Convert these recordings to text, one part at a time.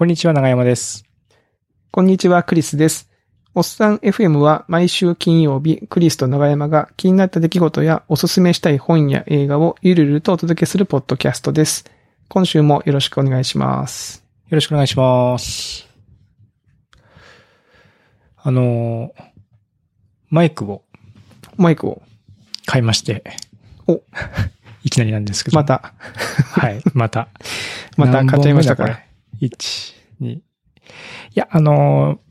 こんにちは、長山です。こんにちは、クリスです。おっさん FM は毎週金曜日、クリスと長山が気になった出来事やおすすめしたい本や映画をゆるゆるとお届けするポッドキャストです。今週もよろしくお願いします。よろしくお願いします。あのー、マイクをマイクを、買いまして。お いきなりなんですけど。ま。た、はい、また。また買っちゃいましたか ?1、2。いや、あのー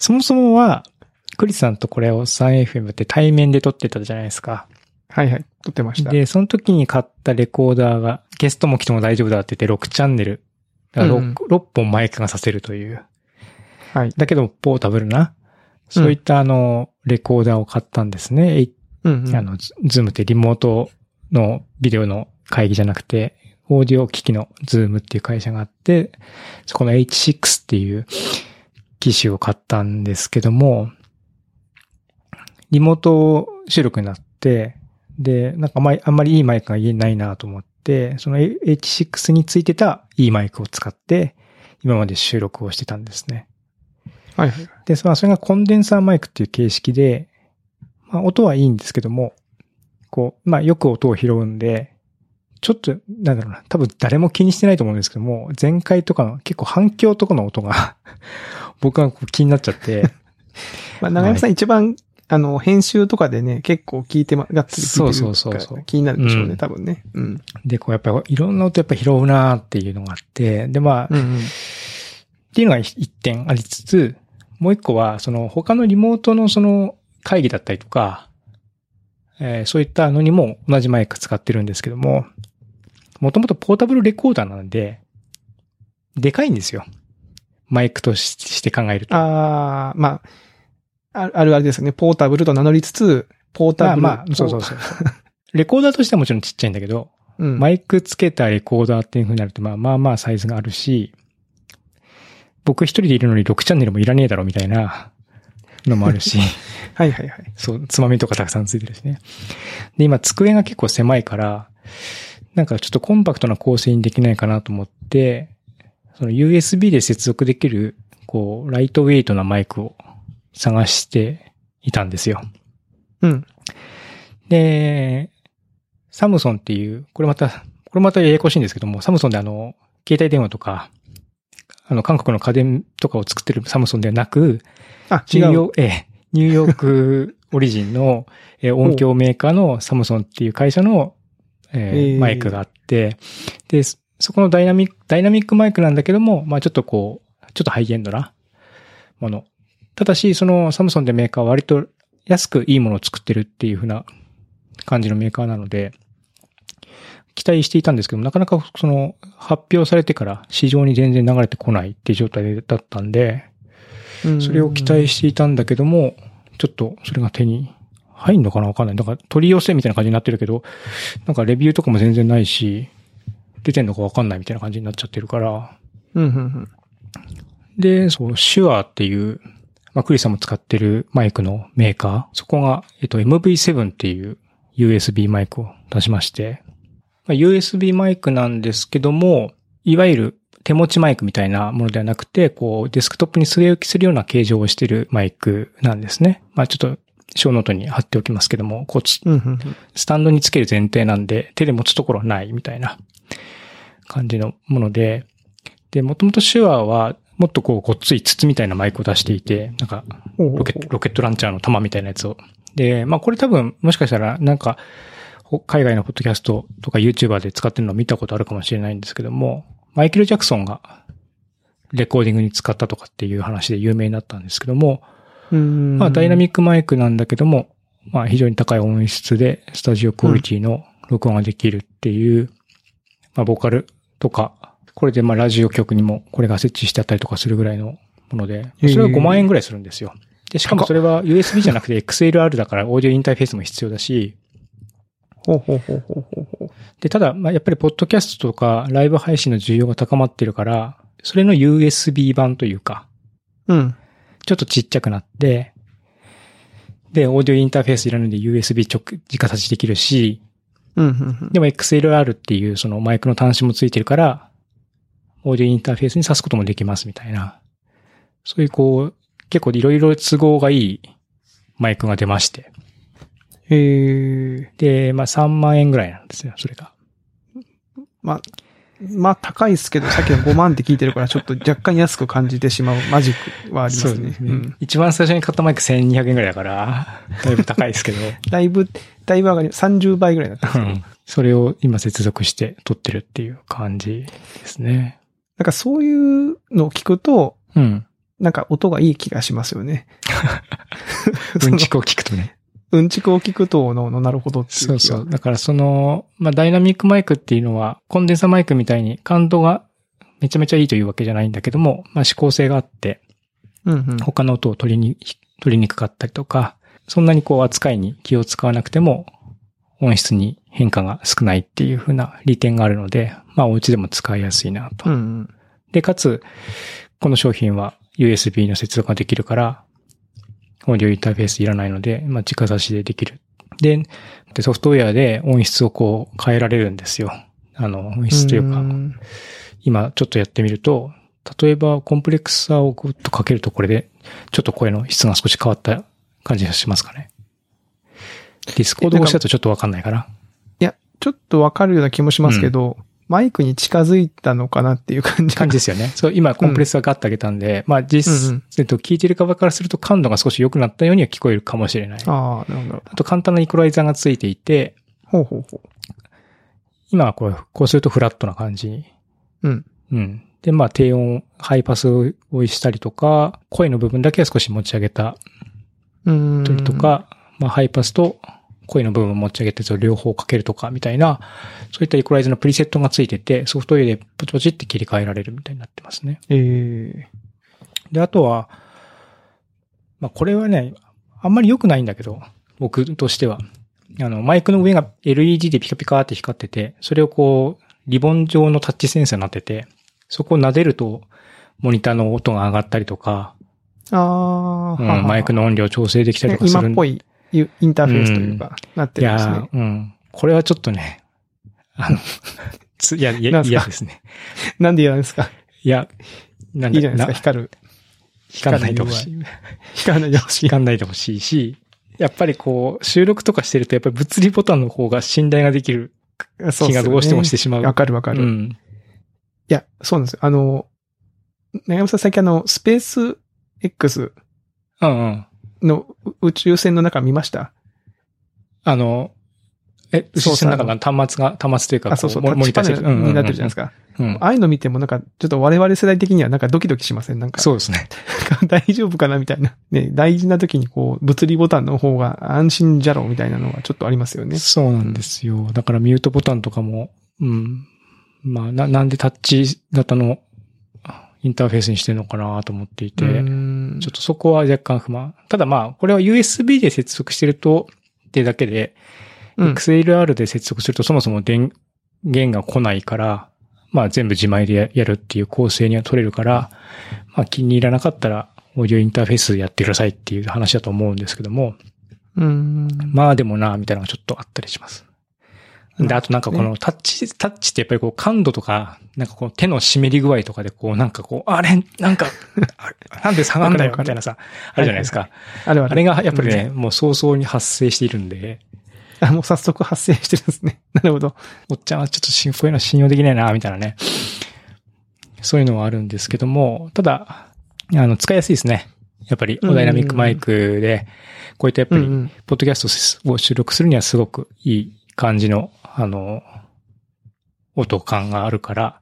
そもそもは、クリスさんとこれを 3FM って対面で撮ってたじゃないですか。はいはい、撮ってました。で、その時に買ったレコーダーが、ゲストも来ても大丈夫だって言って6チャンネル。だから 6,、うん6本マイクがさせるという。はい。だけど、ポータブルな。そういったあの、レコーダーを買ったんですね。うん、うん。あの、ズズームってリモートのビデオの会議じゃなくて、オーディオ機器のズームっていう会社があって、そこの H6 っていう機種を買ったんですけども、リモート収録になって、で、なんかあんまりあんまりいいマイクが家にないなと思って、その H6 についてたいいマイクを使って、今まで収録をしてたんですね。はいはい。で、まあ、それがコンデンサーマイクっていう形式で、まあ、音はいいんですけども、こう、まあ、よく音を拾うんで、ちょっと、なんだろうな、多分誰も気にしてないと思うんですけども、前回とかの結構反響とかの音が、僕はこう気になっちゃって、まあ、長山さん一番、あの、編集とかでね、結構聞いてま、がっつり聞いてるそうそうそう気になるでしょうね、うん多分ね。うん。で、こうやっぱりいろんな音やっぱ拾うなーっていうのがあって、で、まあ、うんうん。っていうのが一点ありつつ、もう一個は、その他のリモートのその会議だったりとか、えーそういったのにも同じマイク使ってるんですけども、もともとポータブルレコーダーなんで、でかいんですよ。マイクとしして考えると。ああ、まあ、ああるあるですよね。ポータブルと名乗りつつ、ポータブル。まあまあ、そうそうそう。レコーダーとしてはもちろんちっちゃいんだけど、う。うん。マイクつけたレコーダーっていう風になると、まあまあまあサイズがあるし、僕一人でいるのに6チャンネルもいらねえだろみたいなのもあるし、はいはいはい。そう、つまみとかたくさんついてるしね。で、今机が結構狭いから、なんかちょっとコンパクトな構成にできないかなと思って、その USB で接続できる、こう、ライトウェイトなマイクを探していたんですよ。うん。で、サムソンっていう、これまた、これまたややこしいんですけども、サムソンであの、携帯電話とか、あの、韓国の家電とかを作ってるサムソンではなく、あ、違う。ニューヨーク、ええ、ニューヨークオリジンの、えー音響メーカーのサムソンっていう会社の、えーえーマイクがあって、で、そそこのダイナミック、ダイナミックマイクなんだけども、まあちょっとこう、ちょっとハイエンドなもの。ただし、そのサムソンでメーカーは割と安くいいものを作ってるっていう風な感じのメーカーなので、期待していたんですけども、なかなかその発表されてから市場に全然流れてこないっていう状態だったんで、うんそれを期待していたんだけども、ちょっとそれが手に入んのかなわかんない。だから取り寄せみたいな感じになってるけど、なんかレビューとかも全然ないし、出てんのかわかんないみたいな感じになっちゃってるから。うん、うん、うん。で、そう、シュアーっていう、まあ、クリスさんも使ってるマイクのメーカー、そこが、えっと、MV7 っていう USB マイクを出しまして、まあ、USB マイクなんですけども、いわゆる手持ちマイクみたいなものではなくて、こう、デスクトップに据え置きするような形状をしているマイクなんですね。まあ、ちょっと、ショーノートに貼っておきますけども、こうつ、うん、うん。スタンドにつける前提なんで、手で持つところはないみたいな感じのもので、で、もともとシュアーは、もっとこう、ごっつい筒みたいなマイクを出していて、なんか、ロロケット、ロケットランチャーの弾みたいなやつを。で、まあこれ多分、もしかしたら、なんか、ほ海外のポッドキャストとか YouTuber で使ってるのを見たことあるかもしれないんですけども、マイケル・ジャクソンがレコーディングに使ったとかっていう話で有名になったんですけども、うん。まあダイナミッックマイクなんだけども、まあ非常に高い音質でスタジオクオリティの録音ができるっていう、まあボーカルとか、これでまあラジオ局にもこれが設置してあったりとかするぐらいのもので、それが5万円ぐらいするんですよ。で、しかもそれは USB じゃなくて XLR だからオーディオインターフェースも必要だし、ほうほうほうほうほうほう。で、ただ、まあ、やっぱりポッドキャストとかライブ配信の需要が高まってるから、それの USB 版というか、うん。ちょっとちっちゃくなって、で、オーディオインターフェースいらないんで USB 直、直立ちできるし、うん、うん、うん。でも XLR っていうそのマイクの端子もついてるから、オーディオインターフェースに挿すこともできますみたいな。そういうこう、結構いろいろ都合がいいマイクが出まして。へえ。で、まあ3万円ぐらいなんですよ、それが。まあ、まあ高いですけど、さっきの5万って聞いてるからちょっと若干安く感じてしまうマジックはありますね。うん一番最初に買ったマイク1200円ぐらいだから、だいぶ高いですけど。だいぶ、だいぶ上がり、30倍ぐらいだった。うんそれを今接続して撮ってるっていう感じですね。なんかそういうのを聞くと、うん。なんか音がいい気がしますよね。うんちくを聞くとね。うんちくを聞くとの、のなるほどっていう。そうそう。だからその、まあ、ダイナミックマイクっていうのは、コンデンサマイクみたいに感度がめちゃめちゃいいというわけじゃないんだけども、まあ、指向性があって、うんうん。他の音を取りに、取りにくかったりとか、そんなにこう扱いに気を使わなくても、音質に変化が少ないっていう風な利点があるので、まあ、お家でも使いやすいなと。うんうん。で、かつ、この商品は USB の接続ができるから、オーディオインターフェースいらないので、まあ、直差しでできる。で、でソフトウェアで音質をこう変えられるんですよ。あの、音質というか、ん今ちょっとやってみると、例えばコンプレッサーをグッとかけるとこれで、ちょっと声の質が少し変わった感じがしますかね。ディスコード越しだとちょっとわかんないかな。いや、ちょっとわかるような気もしますけど、マイクに近づいたのかなっていう感じ感じですよね。そう、今コンプレッサーガッと上げたんで、まあ実、うんうんえっと、聞いてる側からすると感度が少し良くなったようには聞こえるかもしれない。あああ、なるほど。と簡単なイコライザーがついていて、ほうほうほ今はこう、こうするとフラットな感じに。う。うん。うん。で、まあ低音、ハイパスをしたりとか、声の部分だけは少し持ち上げたうーん。りとか、まあハイパスと声の部分を持ち上げてそ両方かけるとかみたいな、そういったイコライザーのプリセットがついてて、ソフトウェアでポチポチって切り替えられるみたいになってますね。ええで、あとは、まあこれはね、あんまり良くないんだけど、僕としては。あの、マイクの上が LED でピカピカって光ってて、それをこう、リボン状のタッチセンサーになってて、そこを撫でると、モニターの音が上がったりとか、ああ、うんマイクの音量調整できたりねとかするん今っぽいイインターフェースというか、なっているんですねうん。これはちょっとね、あの、つ、いや、いや、嫌ですね。なんで嫌なんですか？いや、なんいいじゃないですか、光る。光らないでほしい。光らないでほしい。光らないでほしいし、やっぱりこう、収録とかしてると、やっぱり物理ボタンの方が信頼ができる気がどうしてもしてしまう。わかるわかる。いうん。や、そうなんですよ。あの、長山さん最近あの、スペース X うんうん。の宇宙船の中見ました？あの、え、そう後ろの中の端末が、端末というか、あ、そうそう、こタッチパネルになってるじゃないですか。か。うん。ああいうの見てもなんか、ちょっと我々世代的にはなんかドキドキしません？なんか、そうですね。大丈夫かなみたいな。ね、大事な時にこう、物理ボタンの方が安心じゃろうみたいなのがちょっとありますよね。そうなんですよ。だからミュートボタンとかも、うん。まあ、な、なんでタッチ型のインターフェースにしてるのかなと思っていて、ちょっとそこは若干不満。ただまあ、これは USB で接続してると、ってだけで、うん XLR で接続するとそもそも電源が来ないから、まあ全部自前でややるっていう構成には取れるから、まあ気に入らなかったら、オーディオインターフェースやってくださいっていう話だと思うんですけども、うーん。まあでもな、みたいなのがちょっとあったりします。で、あとなんかこのタッチ、タッチってやっぱりこう感度とか、なんかこう手の湿り具合とかでこうなんかこう、あれ、なんか、あ なんで下がんだよみたいなさ、あるじゃないですか。あれはあれがやっぱりね、もう早々に発生しているんで、あ、もう早速発生してるんですね。なるほど。おっちゃんはちょっとしこういうの信用できないな、みたいなね。そういうのはあるんですけども、ただ、あの、使いやすいですね。やっぱり、うんダイナミックマイクで、こういったやっぱり。ポッドキャストを収録するにはすごくいい感じの、あの、音感があるから、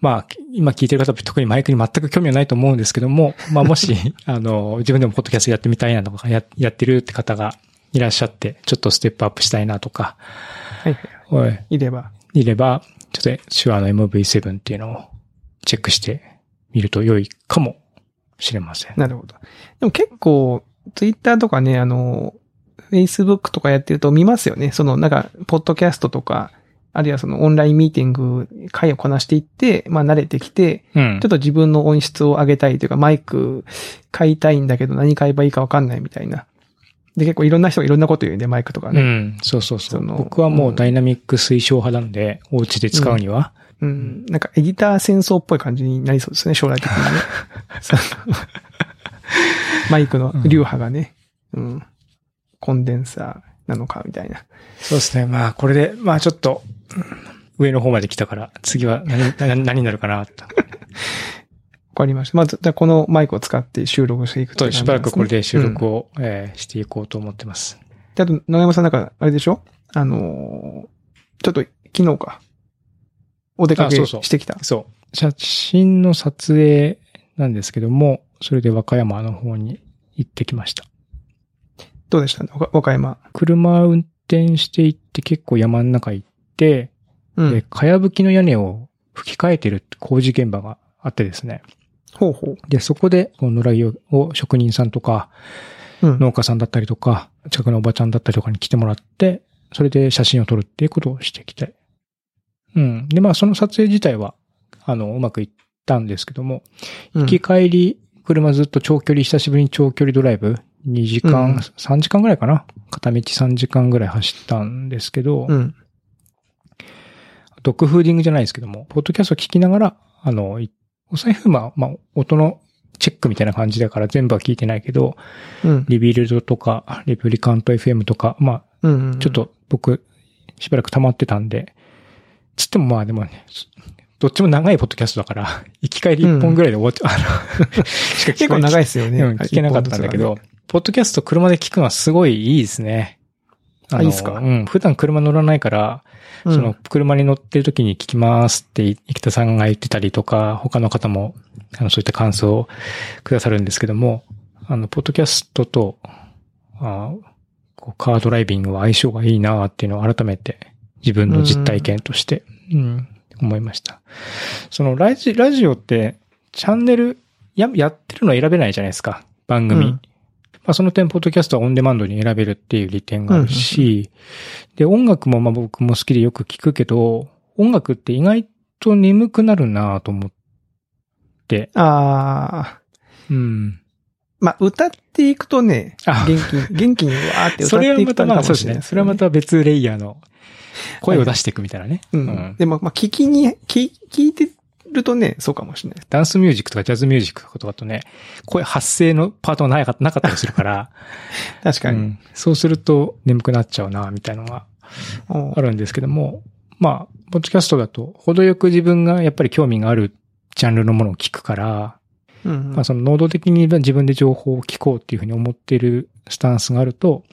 まあ、今聞いてる方は特にマイクに全く興味はないと思うんですけども、まあもし、あの、自分でもポッドキャストやってみたいなとか、ややってるって方がいらっしゃって、ちょっとステップアップしたいなとか、はい。おい、いれば。いれば、ちょっと手話の MV7 っていうのをチェックしてみると良いかもしれません。なるほど。でも結構、ツイッターとかね、あの、Facebook とかやってると見ますよね。その、なんか、ポッドキャストとか、あるいはそのオンラインミーティング、会をこなしていって、まあ慣れてきて、うんちょっ。と自分の音質を上げたいというか、マイク買いたいんだけど何買えばいいかわかんないみたいな。で、結構いろんな人がいろんなこと言うんで、マイクとかね。うん。そうそうそう。その僕はもうダイナミック推奨派なんで、お家で使うには。うんうん。なんかエディター戦争っぽい感じになりそうですね、将来的にね。マイクの流派がね、うん。コンデンサーなのか、みたいな。そうですね。まあ、これで、まあちょっと、うん上の方まで来たから、次は何、何何になるかなと。わかりました。まず、じゃあこのマイクを使って収録していくとしばらくこれで収録を。を、えーしていこうと思ってます。であと、長山さんなんか、あれでしょ？あのーちょっと昨日か。お出かけしてきた。そう。写真の撮影なんですけども、それで和歌山の方に行ってきました。どうでした？和和歌山。車運転して行って結構山の中行って、うん。で、かやぶきの屋根を吹き替えてる工事現場があってですね。ほうほう。で、そこで、この野良着を職人さんとか、うん。農家さんだったりとか、近くのおばちゃんだったりとかに来てもらって、それで写真を撮るっていうことをしてきて。うん。で、まあ、その撮影自体は、あの、うまくいったんですけども、うん行き帰り、車ずっと長距離、久しぶりに長距離ドライブ、2時間、うん3時間ぐらいかな片道3時間ぐらい走ったんですけど、うん。ドッグフーディングじゃないですけども、ポッドキャストを聞きながら、あの、いお財布は、まあ、音のチェックみたいな感じだから全部は聞いてないけど、うん。リビルドとか、レプリカント FM とか、まあ、うん。ちょっ。と僕、しばらく溜まってたんで、つってもまあでもね、どっちも長いポッドキャストだから、行き帰り1本ぐらいで終わっちゃう。結構長いですよね。うん聞けなかったんだけど、ポッドキャスト車で聞くのはすごいいいですね。のあいいっすか？うん。普段車乗らないから、うん、その車に乗ってる時に聞きますって、生田さんが言ってたりとか、他の方も、あの、そういった感想をくださるんですけども、あの、ポッドキャストと、あこうカードライビングは相性がいいなっていうのを改めて自分の実体験として、うん、思いました。そのラジ、ラジオって、チャンネルや、やってるの選べないじゃないですか。番組。うんまあ、その点、ポッドキャストはオンデマンドに選べるっていう利点があるし、で、音楽もまあ僕も好きでよく聞くけど、音楽って意外と眠くなるなと思って、ああ。うん。まあ、歌っていくとね、あ元気、元気にわーって歌それっていくとはまたまあそうですね。それはまた別レイヤーの声を出していくみたいなね。ううんん。でも、まあ、聞きに、聞、聞いてるとね、そうかもしれない。ダンスミュージックとかジャズミュージックとかとね、声発声のパートがなかなかったりするから、確かに。うんそうすると眠くなっちゃうな、みたいなのがあるんですけども、まあ、ポッドキャストだと、程よく自分がやっぱり興味があるジャンルのものを聞くから、うんまあその能動的に自分で情報を聞こうっていうふうに思っているスタンスがあると、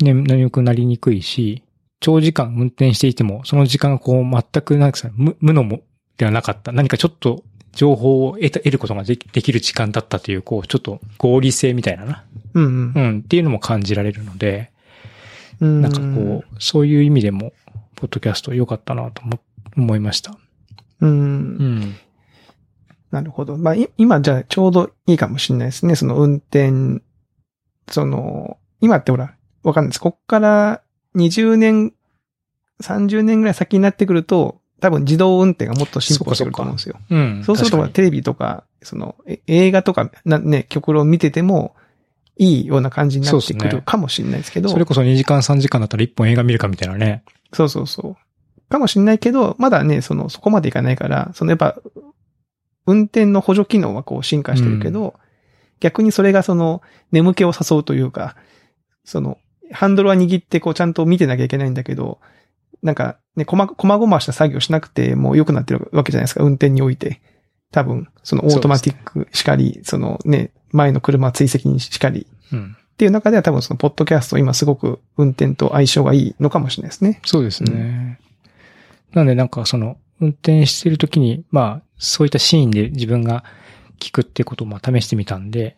ね、眠くなりにくいし、長時間運転していても、その時間がこう全くなんかさ、無無のもではなかった。何かちょっと情報を得た得ることができる時間だったという、こう、ちょっと合理性みたいなな。うんうん、っていうのも感じられるので、うん。なんかこう、そういう意味でも、ポッドキャスト良かったなと思思いました。う。うんん。なるほど。まあ、い今じゃあちょうどいいかもしれないですね。その運転、その、今ってほら、わかんないです。こっから20年、30年ぐらい先になってくると、多分自動運転がもっと進歩してくると思うんですよ。うん。そうすると、テレビとか、その、え映画とか、な、ね、極論見てても、いいような感じになってくるかもしれないですけど、それこそ2時間3時間だったら1本映画見るかみたいなね。そうそうそう。かもしれないけど、まだね、その、そこまでいかないから、そのやっぱ、運転の補助機能はこう進化してるけど、逆にそれがその、眠気を誘うというか、その、ハンドルは握ってこうちゃんと見てなきゃいけないんだけど、なんかね、こま、こまごました作業しなくてもう良くなってるわけじゃないですか、運転において。多分、そのオートマティックしかり、そのね、前の車追跡にしかり。うん。っていう中では多分そのポッドキャスト今すごく運転と相性がいいのかもしれないですね。そうですね。なんでなんかその、運転してるときに、まあ、そういったシーンで自分が聞くってことをまあ試してみたんで、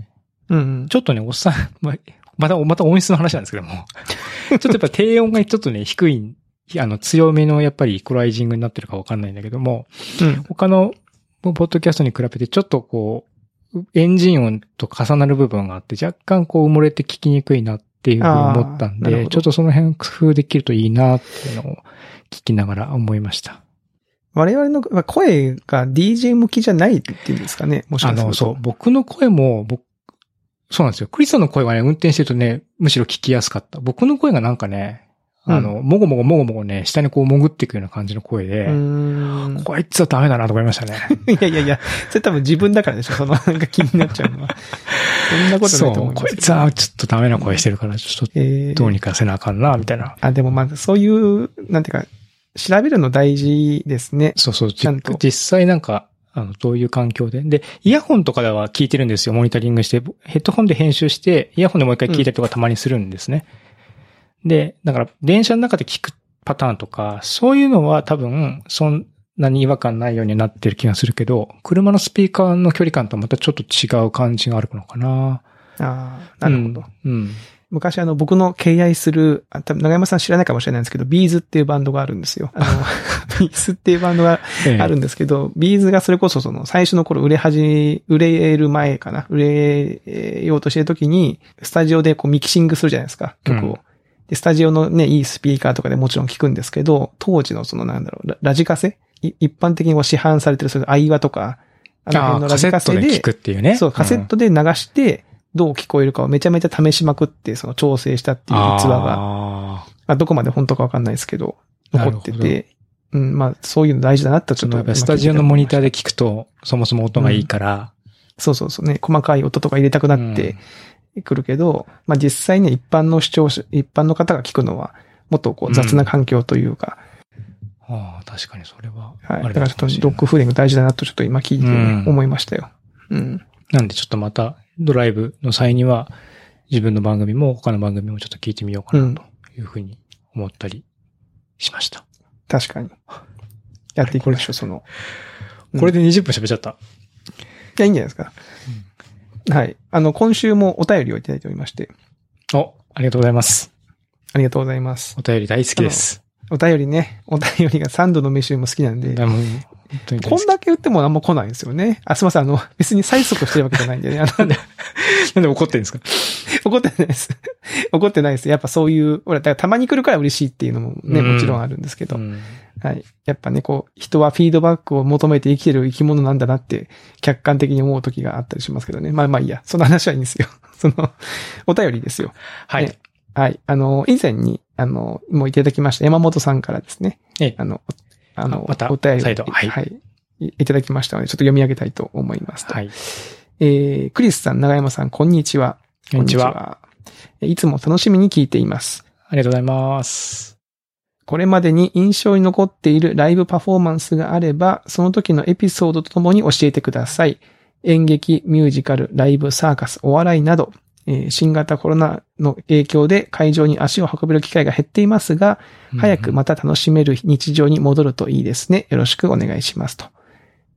うんうん。ちょっとね、おっさん、まあ、また、また音質の話なんですけども、ちょっとやっぱ低音がちょっとね、低い、あの、強めのやっぱりイコライジングになってるかわかんないんだけども、うん。他のポッドキャストに比べてちょっとこう、エンジン音と重なる部分があって若干こう埋もれて聞きにくいなっていうふうに思ったんで、ちょっとその辺工夫できるといいなっていうのを聞きながら思いました。我々のまあ声が DJ 向きじゃないっていうんですかね、もしかあの、すると。そう、僕の声も、僕、そうなんですよ。クリスさんの声はね、運転してるとね、むしろ聞きやすかった。僕の声がなんかね、あの、もごもごもごもごね、下にこう潜っていくような感じの声で。こいつはダメだなと思いましたね。いやいやいや、それ多分自分だからでしょ、その、なんか気になっちゃうのは。そんなことないと思いますけど。こいつはちょっとダメな声してるから、ちょっとえーどうにかせなあかんな、みたいな。あ、でもまあ、そういう、なんていうか、調べるの大事ですね。そうそう、ちゃんと実際なんか、あの、どういう環境で。で、イヤホンとかでは聞いてるんですよ、モニタリングして。ヘッドホンで編集して、イヤホンでもう一回聞いたりとかたまにするんですね。で、だから、電車の中で聞くパターンとか、そういうのは多分、そんなに違和感ないようになってる気がするけど、車のスピーカーの距離感とまたちょっと違う感じがあるのかな。ああ、なるほど。うん。うん。昔あの、僕の敬愛する、あ多分長山さん知らないかもしれないんですけど、 B'zっていうバンドがあるんですよ。あの、B'zっていうバンドがええあるんですけど、 B'zがそれこそその最初の頃売れ始め、売れる前かな、売れようとしてる時に、スタジオでこうミキシングするじゃないですか、曲を。うんで、スタジオのね、いいスピーカーとかでもちろん聞くんですけど、当時のそのなんだろう、ララジカセ？い一般的にこう市販されてる、それアイワとか、あの辺のラジカセで、トで聞くっていうね。そう、カセットで流して、どう聞こえるかをめちゃめちゃ試しまくって、その調整したっていう逸話が、あまあ、どこまで本当かわかんないですけど、残ってて、うん、まあ、そういうの大事だなってちょっとスタジオのモニターで聞くと、そもそも音がいいから、そうそうそう。ね、細かい音とか入れたくなってくるけど、まあ実際ね、一般の視聴者、一般の方が聞くのは、もっとこう雑な環境というか、ああ、確かにそれは。はい。だからちょっともしれないロックフーディング大事だなとちょっと今聞いてね、うん思いましたよ。うん。なんでちょっとまたドライブの際には自分の番組も他の番組もちょっと聞いてみようかなというふうに思ったりしました。確かに。やっていきましょう、その。うんこれで20分喋っちゃった。いや、いいんじゃないですか。はい。あの、今週もお便りをいただいておりまして、お、ありがとうございます。ありがとうございます。お便り大好きです。お便りね、お便りが3度の飯も好きなんで、でこんだけ売ってもあんま来ないんですよね。あ、すいません、あの、別に催促してるわけじゃないんでね。あのなんで怒ってんですか？怒ってないです。怒ってないです。やっぱそういう、ほら、だからたまに来るから嬉しいっていうのもね、うんもちろんあるんですけど、うんはい。やっぱね、こう、人はフィードバックを求めて生きてる生き物なんだなって、客観的に思う時があったりしますけどね。まあまあいいや。その話はいいんですよ。その、お便りですよ。はいね。はい。あの、以前に、あの、もういただきました山本さんからですね。ええあの、あの、あまたお便り、再度はいはい。いいただきましたので、ちょっと読み上げたいと思いますと。はい。えー、クリスさん、長山さん、こんにちは。こんにちは。こんにちは。いつも楽しみに聞いています。ありがとうございます。これまでに印象に残っているライブパフォーマンスがあれば、その時のエピソードとともに教えてください。演劇、ミュージカル、ライブ、サーカス、お笑いなど、えー新型コロナの影響で会場に足を運べる機会が減っていますが、早くまた楽しめる日常に戻るといいですね。よろしくお願いします。と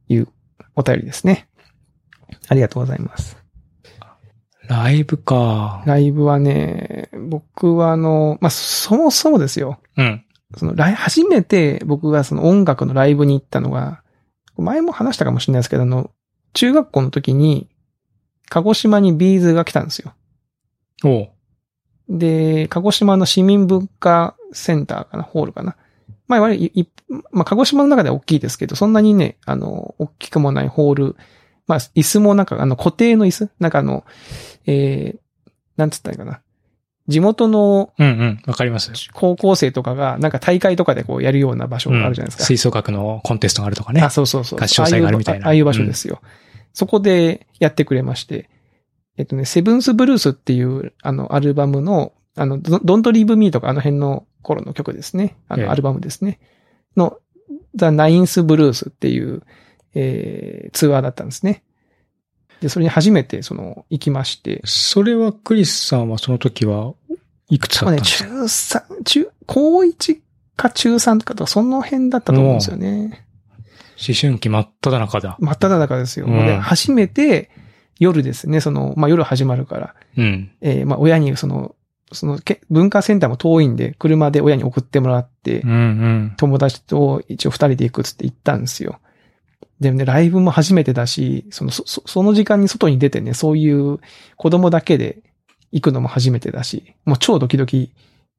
いうお便りですね。ありがとうございます。ライブか。ライブはね、僕はあの、まあ、そもそもですよ。うん。その初めて僕がその音楽のライブに行ったのが、前も話したかもしれないですけど、あの、中学校の時に、鹿児島にビーズが来たんですよ。おうで、鹿児島の市民文化センターかな、ホールかな。まあ、いわまあ、鹿児島の中では大きいですけど、そんなにね、あの、大きくもないホール、まあ、椅子もなんか、あの、固定の椅子なんかあの、えー、なんつったらいいかな。地元のうんうん。わかります。高校生とかが、なんか大会とかでこうやるような場所があるじゃないですか。吹奏楽のコンテストがあるとかね。あ、そうそうそう。合唱祭があるみたいなああいう場所ですよ。そこでやってくれまして、えっとね、セブンスブルースっていう、あの、アルバムの、あの、ドドントリーブミーとかあの辺の頃の曲ですね。あええの、アルバムですね。の、ザ・ナインス・ブルースっていう、えー、ツアーだったんですね。で、それに初めて、その、行きまして。それはクリスさんはその時はいくつだったんですか？中3、中、高1か中3とかとか、その辺だったと思うんですよね。思春期真っ只中だ。真っ只中ですよ。うんで、初めて夜ですね、その、まあ、夜始まるから、うん。えーまあ、親にその、その、け文化センターも遠いんで、車で親に送ってもらって、うんうん。友達と一応二人で行くっつって行ったんですよ。でもね、ライブも初めてだし、その、そ、そその時間に外に出てね、そういう子供だけで行くのも初めてだし、もう超ドキドキ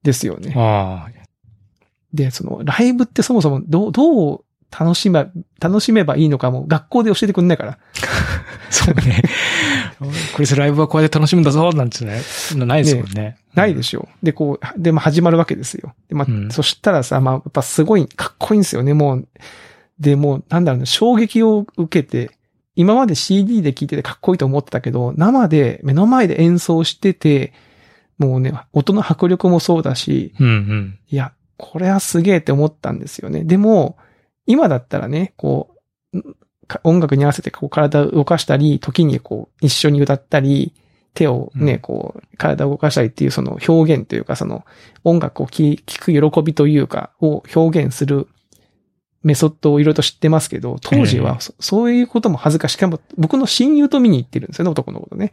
ですよね。で、その、ライブってそもそもどう、どう楽しめ、楽しめばいいのかも学校で教えてくんないから。そうね。クリスライブはこうやって楽しむんだぞなんてね、ないですもんね。ないでしょ。で、こう、で、まあ始まるわけですよ。で、まあ、うんそしたらさ、まあ、やっぱすごいかっこいいんですよね、もう。で、もう、なんだろうね、衝撃を受けて、今まで CD で聴いててかっこいいと思ってたけど、生で目の前で演奏してて、もうね、音の迫力もそうだし、うんうん。いや、これはすげえって思ったんですよね。でも、今だったらね、こう、音楽に合わせてこう体を動かしたり、時にこう一緒に歌ったり、手をね、うんこう体を動かしたりっていうその表現というか、その音楽を聴聴く喜びというか、を表現するメソッドをいろいろと知ってますけど、当時ええはそ,、そういうことも恥ずかしかも僕の親友と見に行ってるんですよね、男のことね。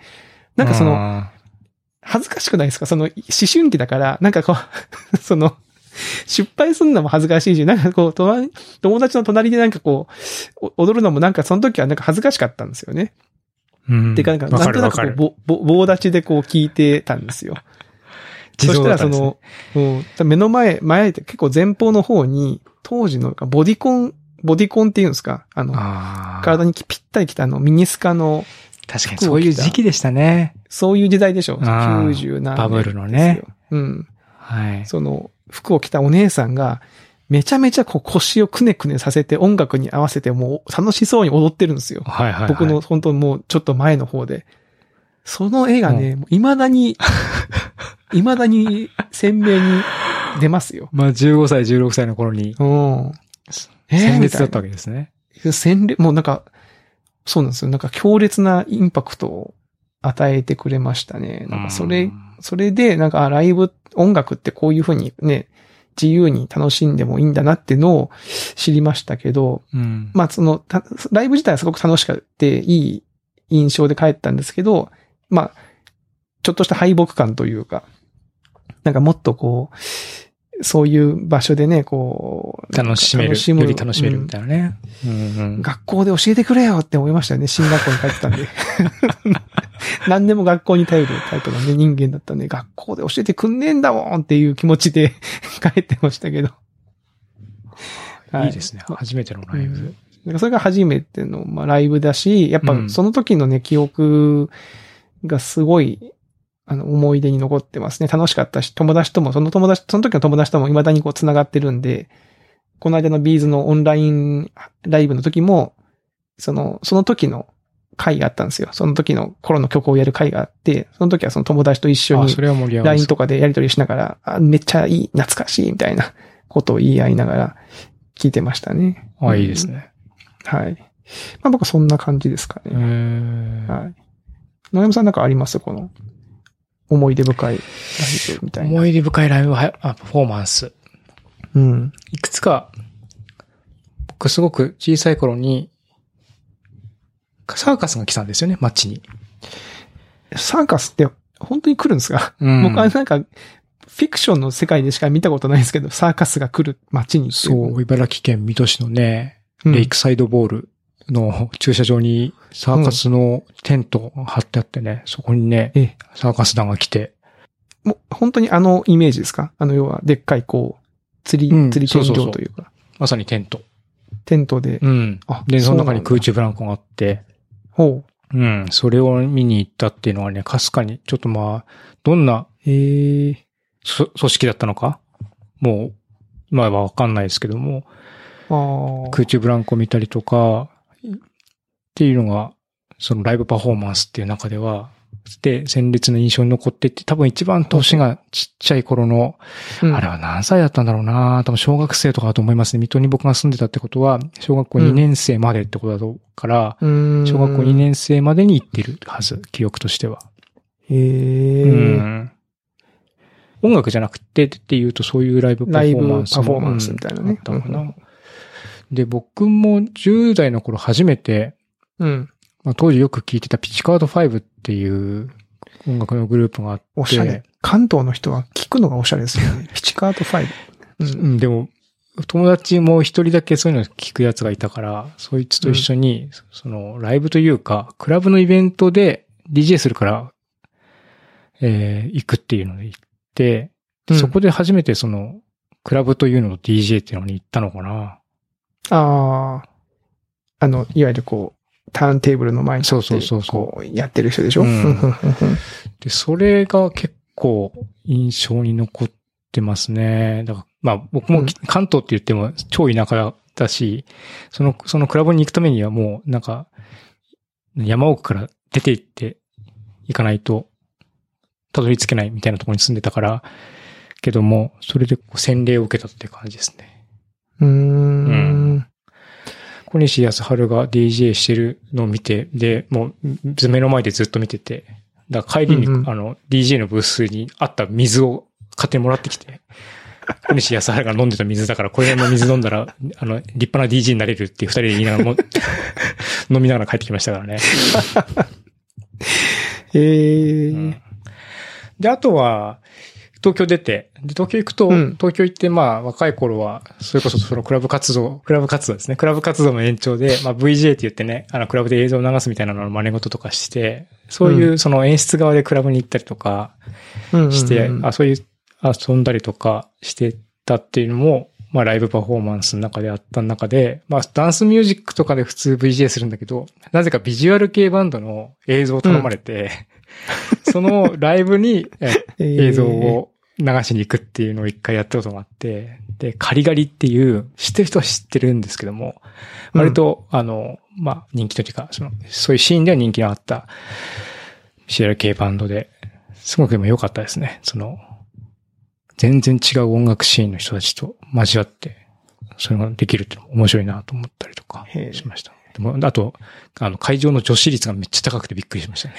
なんかその、あ恥ずかしくないですか？その、思春期だから、なんかこう、その、失敗するのも恥ずかしいし、なんかこう、隣友達の隣でなんかこう、お踊るのもなんかその時はなんか恥ずかしかったんですよね。ーうん。てかなんか、わなんとな。くこう、ぼ、ぼ棒立ちでこう聞いてたんですよ。そ自したらその、うん、目の前、前って結構前方の方に、当時のボディコン、ボディコンっていうんですか？あの、ああ。体にぴったりきたあのミニスカの、確かにそういう時期でしたね。そういう時代でしょあー ?90 何年バブルのね。うん。はい。その、服を着たお姉さんが、めちゃめちゃこう腰をくねくねさせて音楽に合わせてもう楽しそうに踊ってるんですよ。はいはいはい。僕の本当もうちょっと前の方で。その絵がね、もう未だに、未だに鮮明に出ますよ。まあ15歳、16歳の頃にうん。えー鮮烈だったみわけですね。たいな鮮烈、もうなんか、そうなんですよ。なんか強烈なインパクトを与えてくれましたね。なんかそれ、それで、なんか、あライブ、音楽ってこういう風にね、自由に楽しんでもいいんだなってのを知りましたけど、うん。まあその、たライブ自体はすごく楽しくて、いい印象で帰ったんですけど、まあ、ちょっとした敗北感というか、なんかもっとこう、そういう場所でね、こう、楽しめる。楽しむより楽しめるみたいなね。うんうん。学校で教えてくれよって思いましたよね。進学校に帰ってたんで。何でも学校に頼るタイプのね、人間だったんで、学校で教えてくんねえんだもんっていう気持ちで 帰ってましたけど。はいいいですね。初めてのライブ。なんかそれが初めての、まあ、ライブだし、やっぱうんその時のね、記憶がすごい、あの、思い出に残ってますね。楽しかったし、友達とも、その友達、その時の友達とも未だにこう繋がってるんで、この間のビーズのオンラインライブの時も、その、その時の会があったんですよ。その時の頃の曲をやる会があって、その時はその友達と一緒あ、に。LINE とかでやり取りしながら、あ、めっちゃいい、懐かしい、みたいなことを言い合いながら聞いてましたね。あ、いいですね。はい。まあ僕はそんな感じですかえね。ーはい。野山さんなんかあります？この、思い出深いライブみたいな。思い出深いライブは、あ、パフォーマンス。うん。いくつか、僕すごく小さい頃に、サーカスが来たんですよね、街に。サーカスって本当に来るんですか、うん僕はなんか、フィクションの世界でしか見たことないんですけど、サーカスが来る街にそう、茨城県水戸市のね、うんレイクサイドボールの駐車場にサーカスのテントが張ってあってね、そこにね、ええ。サーカス団が来て、もう本当にあのイメージですか？あの要は、でっかいこう、釣り、うん釣り天そうそうそう。井というか、まさにテント。テントで。うん。あで、その中にそう空中ブランコがあって、ほう。うん、それを見に行ったっていうのはね、かすかに、ちょっとまあ、どんなええ。そ組織だったのか？もう、今はわかんないですけども、ああ。空中ブランコ見たりとか、っていうのが、そのライブパフォーマンスっていう中では、で、鮮烈な印象に残ってて、多分一番年がちっちゃい頃の、うんあれは何歳だったんだろうな多分小学生とかだと思いますね。水戸に僕が住んでたってことは、小学校2年生までってことだとから、うーん小学校2。年生までに行ってるはず、記憶としては。ええうん音楽じゃなくてっていうとそういうライブパフォーマンスパフォーマンスみたいなねうんあったのかうんな。で、僕も10代の頃初めて、うん。まあ、当時よく聴いてたピチカード5っていう音楽のグループがあって、おしゃれ。関東の人は聞くのがおしゃれですよね。ピチカート5。う。うんん、でも、友達も一人だけそういうの聞くやつがいたから、そいつと一緒に、その、ライブというか、クラブのイベントで DJ するから、えー行くっていうので行って、うんそこで初めてその、クラブというのの DJ っていうのに行ったのかな。ああ。あの、いわゆるこう、ターンテーブルの前にそうそうそうそうこうやってる人でしょ、うで、それが結構印象に残ってますね。だから、まあ僕もうん関東って言っても超田舎だし、その、そのクラブに行くためにはもうなんか、山奥から出て行って行かないと、たどり着けないみたいなところに住んでたから、けども、それでこう洗礼を受けたっていう感じですね。うーん。小西康春が DJ してるのを見て、で、もう、目の前でずっと見てて、だから帰りに、うんうん。あの、DJ のブースにあった水を勝手にもらってきて、小西康春が飲んでた水だから、これの水飲んだら、あの、立派な DJ になれるっていう二人で言いながらも、飲みながら帰ってきましたからね。えー。うん。で、あとは、東京出て、で、東京行くと、うん。東京行って、まあ、若い頃は、それこそそのクラブ活動、クラブ活動ですね。クラブ活動の延長で、まあ、VJ って言ってね、あの、クラブで映像を流すみたいなのの真似事とかして、そういう、その演出側でクラブに行ったりとかして、うんうんうん。あ、そういう、遊んだりとかしてたっていうのも、まあ、ライブパフォーマンスの中であった中で、まあ、ダンスミュージックとかで普通 VJ するんだけど、なぜかビジュアル系バンドの映像を頼まれて、そのライブに映像を流しに行くっていうのを一回やったことがあって、で、カリガリっていう、知ってる人は知ってるんですけども、割と、あの、まあ、人気というか、その、そういうシーンでは人気のあった、ビジュアル系バンドで、すごくでも良かったですね。その、全然違う音楽シーンの人たちと交わって、それができるって面白いなと思ったりとかしました。でも、あと、あの、会場の女子率がめっちゃ高くてびっくりしましたね。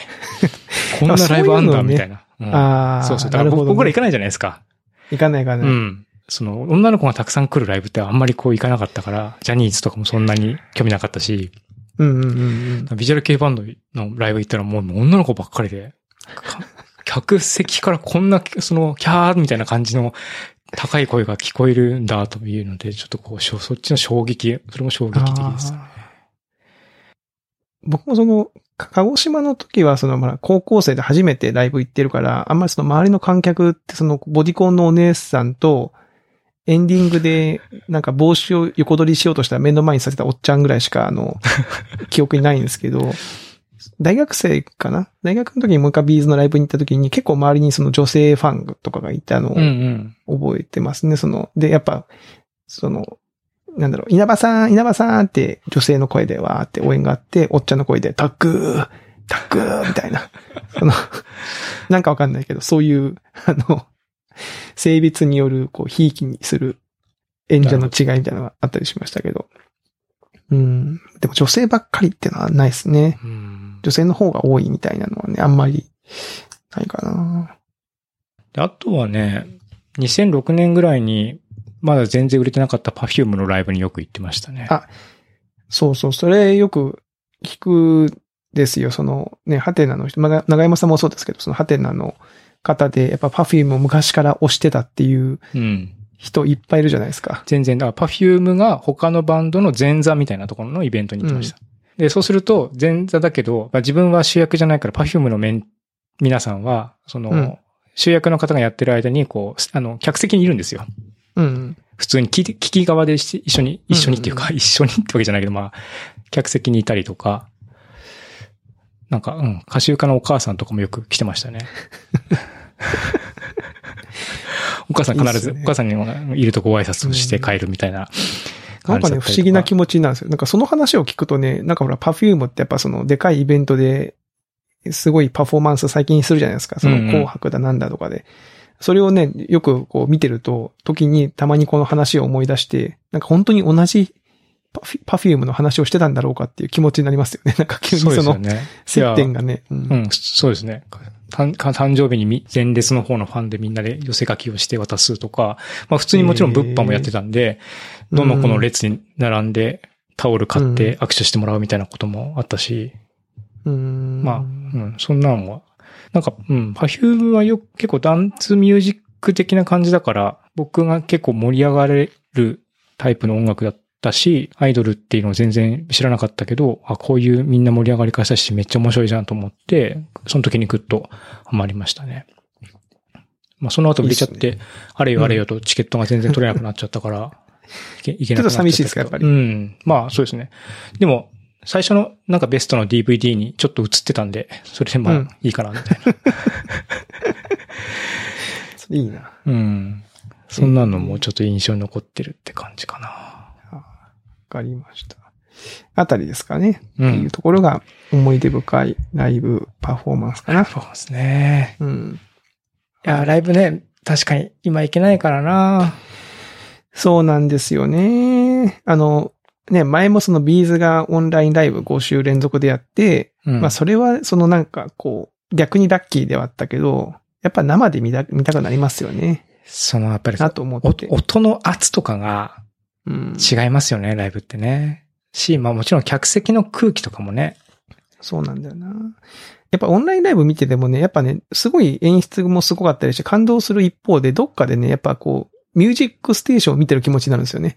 こんなライブあんだ、みたいな。うんああ、そうそう。だからなるほどね僕僕ら行かないじゃないですか。行かない行かない。うん。その、女の子がたくさん来るライブってあんまりこう行かなかったから、ジャニーズとかもそんなに興味なかったし、うんうんうんうん。ビジュアル系バンドのライブ行ったらもう女の子ばっかりで、か客席からこんな、その、キャーみたいな感じの高い声が聞こえるんだというので、ちょっとこう、そっちの衝撃、それも衝撃的ですね。僕もその、か鹿児島の時は、その、まあ、高校生で初めてライブ行ってるから、あんまりその周りの観客って、その、ボディコンのお姉さんと、エンディングで、なんか帽子を横取りしようとしたら目の前にさせたおっちゃんぐらいしか、あの、記憶にないんですけど、大学生かな？大学の時にもう一回ビーズのライブに行った時に結構周りにその女性ファンとかがいたのをうんうん。覚えてますね。その、で、やっぱ、その、なんだろう、稲葉さん、稲葉さんって女性の声でわーって応援があって、おっちゃんの声でタックー、タックーみたいな。その、なんかわかんないけど、そういう、あの、性別による、こう、ひいきにする演者の違いみたいなのがあったりしましたけど。うん。でも女性ばっかりってのはないですね。うん女性の方が多いみたいなのはね、あんまりないかな。であとはね、2006年ぐらいに、まだ全然売れてなかった Perfume のライブによく行ってましたね。あそうそう、それよく聞くですよ。そのね、ハテナの人、まが長山さんもそうですけど、そのハテナの方で、やっぱ Perfume を昔から推してたっていううん。人いっぱいいるじゃないですか。全然、だから Perfume が他のバンドの前座みたいなところのイベントに行きました。で、そうすると前座だけど、まあ、自分は主役じゃないから Perfume の面、皆さんは、その、うん主役の方がやってる間に、こう、あの、客席にいるんですよ。うん。普通に聞聞き側でし一緒に、一緒にっていうか、一緒にってわけじゃないけど、まあ、客席にいたりとか、なんか、うん、歌集家のお母さんとかもよく来てましたね。お母さん必ず、いいねお母さんにいるとご挨拶をして帰るみたいななんかね、不思議な気持ちなんですよ。なんかその話を聞くとね、なんかほら、Perfume ってやっぱそのでかいイベントで、すごいパフォーマンス最近するじゃないですか。そのうんうん紅白だなんだとかで。それをね、よくこう見てると、時にたまにこの話を思い出して、なんか本当に同じパフィパフュームの話をしてたんだろうかっていう気持ちになりますよね。なんか急にその。接点がね。うんうん、そうですね。誕誕生日にみ前列の方のファンでみんなで寄せ書きをして渡すとか、まあ普通にもちろん物販もやってたんで、へーどの子の列に並んでタオル買って握手してもらうみたいなこともあったし、うんまあ、うん、そんなのは。なんか、うん、パフュームはよく結構ダンスミュージック的な感じだから、僕が結構盛り上がれるタイプの音楽だったし、アイドルっていうのを全然知らなかったけど、あ、こういうみんな盛り上がり方したし、めっちゃ面白いじゃんと思って、その時にグッとハマりましたね。まあ、その後売れちゃって、いいっすあれよあれよとチケットが全然取れなくなっちゃったから、いけなくなっちゃったちょっと寂しいですかやっぱりうん。まあ、そうですね。でも、最初のなんかベストの DVD にちょっと映ってたんで、それでまうんあいいかな、みたいな。そ れいいな。うん。そんなのもちょっと印象に残ってるって感じかな。わかりました。あたりですかね。う。っていうんところが思い出深いライブパフォーマンスかな。そうですね。うん。いや、ライブね、確かに今行けないからな。そうなんですよね。あの、ね、前もそのビーズがオンラインライブ5週連続でやって、うん。まあそれはそのなんかこう、逆にラッキーではあったけど、やっぱ生で見た見たくなりますよね。その、やっぱりなと思おって。音の圧とかがうん、違いますよね、ライブってね。し、まあもちろん客席の空気とかもね。そうなんだよな。やっぱオンラインライブ見ててもね、やっぱね、すごい演出もすごかったりして感動する一方で、どっかでね、やっぱこう、ミュージックステーションを見てる気持ちになるんですよね。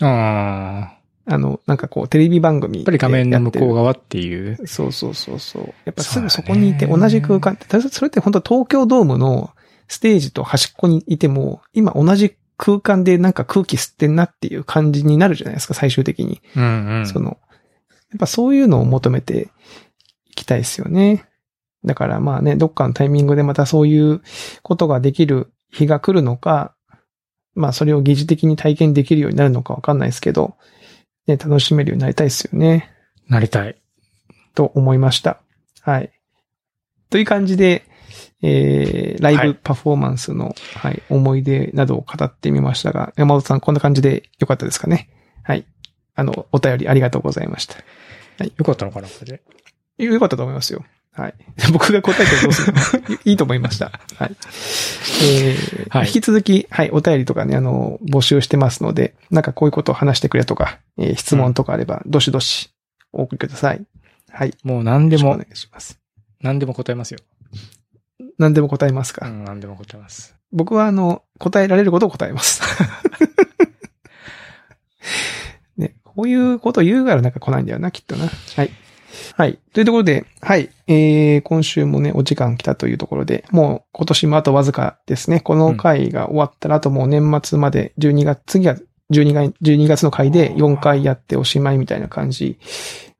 ああ。あの、なんかこう、テレビ番組。やっぱり画面の向こう側っていう。そうそうそうそう。やっぱすぐそこにいて同じ空間って、たそれって本当東京ドームのステージと端っこにいても、今同じ空間でなんか空気吸ってんなっていう感じになるじゃないですか、最終的に。うんうん。その、やっぱそういうのを求めていきたいですよね。だからまあね、どっかのタイミングでまたそういうことができる日が来るのか、まあそれを疑似的に体験できるようになるのかわかんないですけど、ね、楽しめるようになりたいですよね。なりたい。と思いました。はい。という感じで、えー、ライブパフォーマンスの、はい、思い出などを語ってみましたが、山本さんこんな感じでよかったですかねはい。あの、お便りありがとうございました。よかったのかな、これで。よかったと思いますよ。はい。僕が答えてどうするの？い いいと思いました。はい。えーはい引き続き、はい、お便りとかね、あの、募集してますので、なんかこういうことを話してくれとか、えー質問とかあれば、どしどしお送りください。はい。もう何でもお願、いします。何でも答えますよ。何でも答えますか、うん、何でも答えます。僕はあの、答えられることを答えます。ね、こういうことを言うからなんか来ないんだよな、きっとな。はい。はい。というところで、はい。えー、今週もね、お時間来たというところで、もう今年もあとわずかですね。この回が終わったら、あともう年末まで12月、次が12月 ,12 月の回で4回やっておしまいみたいな感じ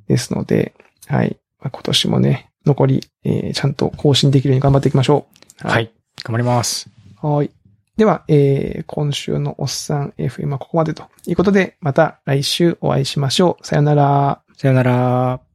ですので、はい。まあ今年もね、残り、えー、ちゃんと更新できるように頑張っていきましょう。はい。頑張ります。はい。では、えー、今週のおっさん FM はここまでということで、また来週お会いしましょう。さよなら。さよなら。